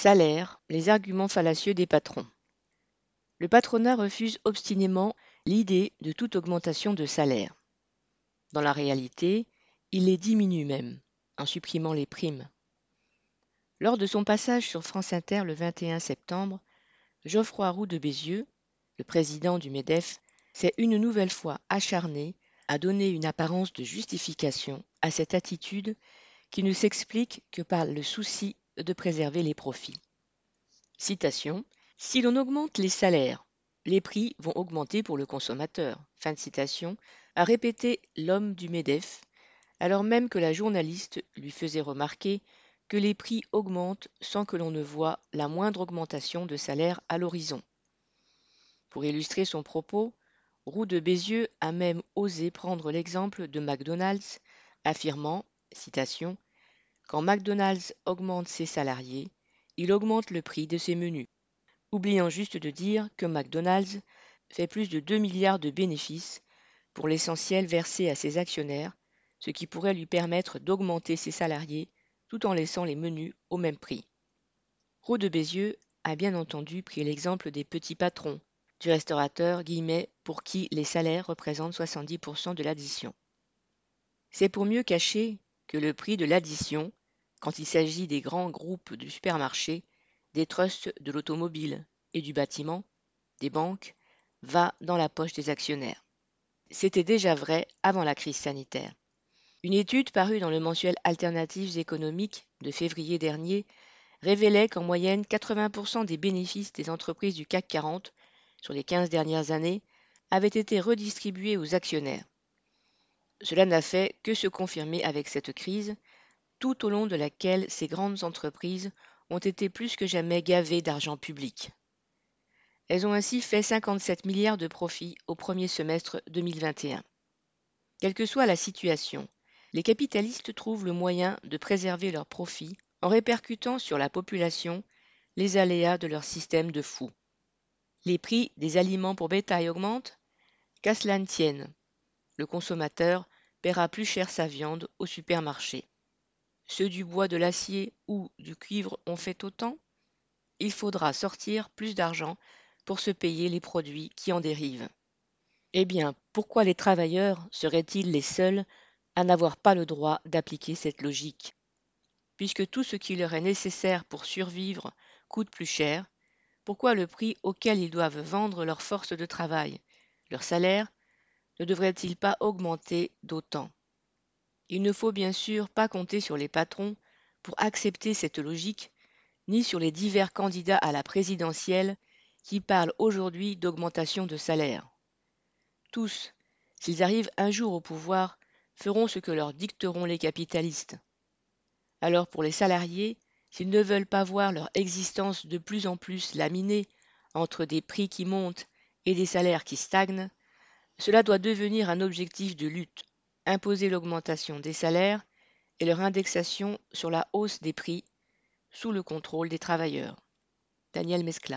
Salaire, les arguments fallacieux des patrons. Le patronat refuse obstinément l'idée de toute augmentation de salaire. Dans la réalité, il les diminue même, en supprimant les primes. Lors de son passage sur France Inter le 21 septembre, Geoffroy Roux de Bézieux, le président du MEDEF, s'est une nouvelle fois acharné à donner une apparence de justification à cette attitude qui ne s'explique que par le souci de préserver les profits. Citation Si l'on augmente les salaires, les prix vont augmenter pour le consommateur. Fin de citation, a répété l'homme du MEDEF, alors même que la journaliste lui faisait remarquer que les prix augmentent sans que l'on ne voie la moindre augmentation de salaire à l'horizon. Pour illustrer son propos, Roux de Bézieux a même osé prendre l'exemple de McDonald's, affirmant, citation, quand McDonald's augmente ses salariés, il augmente le prix de ses menus, oubliant juste de dire que McDonald's fait plus de 2 milliards de bénéfices, pour l'essentiel versés à ses actionnaires, ce qui pourrait lui permettre d'augmenter ses salariés tout en laissant les menus au même prix. Roux de Bézieux a bien entendu pris l'exemple des petits patrons, du restaurateur guillemets, pour qui les salaires représentent 70% de l'addition. C'est pour mieux cacher que le prix de l'addition quand il s'agit des grands groupes du supermarché, des trusts de l'automobile et du bâtiment, des banques, va dans la poche des actionnaires. C'était déjà vrai avant la crise sanitaire. Une étude parue dans le mensuel Alternatives économiques de février dernier révélait qu'en moyenne 80% des bénéfices des entreprises du CAC 40 sur les 15 dernières années avaient été redistribués aux actionnaires. Cela n'a fait que se confirmer avec cette crise tout au long de laquelle ces grandes entreprises ont été plus que jamais gavées d'argent public. Elles ont ainsi fait 57 milliards de profits au premier semestre 2021. Quelle que soit la situation, les capitalistes trouvent le moyen de préserver leurs profits en répercutant sur la population les aléas de leur système de fous. Les prix des aliments pour bétail augmentent Qu'à cela ne tienne, le consommateur paiera plus cher sa viande au supermarché ceux du bois, de l'acier ou du cuivre ont fait autant, il faudra sortir plus d'argent pour se payer les produits qui en dérivent. Eh bien, pourquoi les travailleurs seraient-ils les seuls à n'avoir pas le droit d'appliquer cette logique? Puisque tout ce qui leur est nécessaire pour survivre coûte plus cher, pourquoi le prix auquel ils doivent vendre leur force de travail, leur salaire, ne devrait-il pas augmenter d'autant? Il ne faut bien sûr pas compter sur les patrons pour accepter cette logique, ni sur les divers candidats à la présidentielle qui parlent aujourd'hui d'augmentation de salaire. Tous, s'ils arrivent un jour au pouvoir, feront ce que leur dicteront les capitalistes. Alors pour les salariés, s'ils ne veulent pas voir leur existence de plus en plus laminée entre des prix qui montent et des salaires qui stagnent, cela doit devenir un objectif de lutte imposer l'augmentation des salaires et leur indexation sur la hausse des prix sous le contrôle des travailleurs. Daniel Mescla.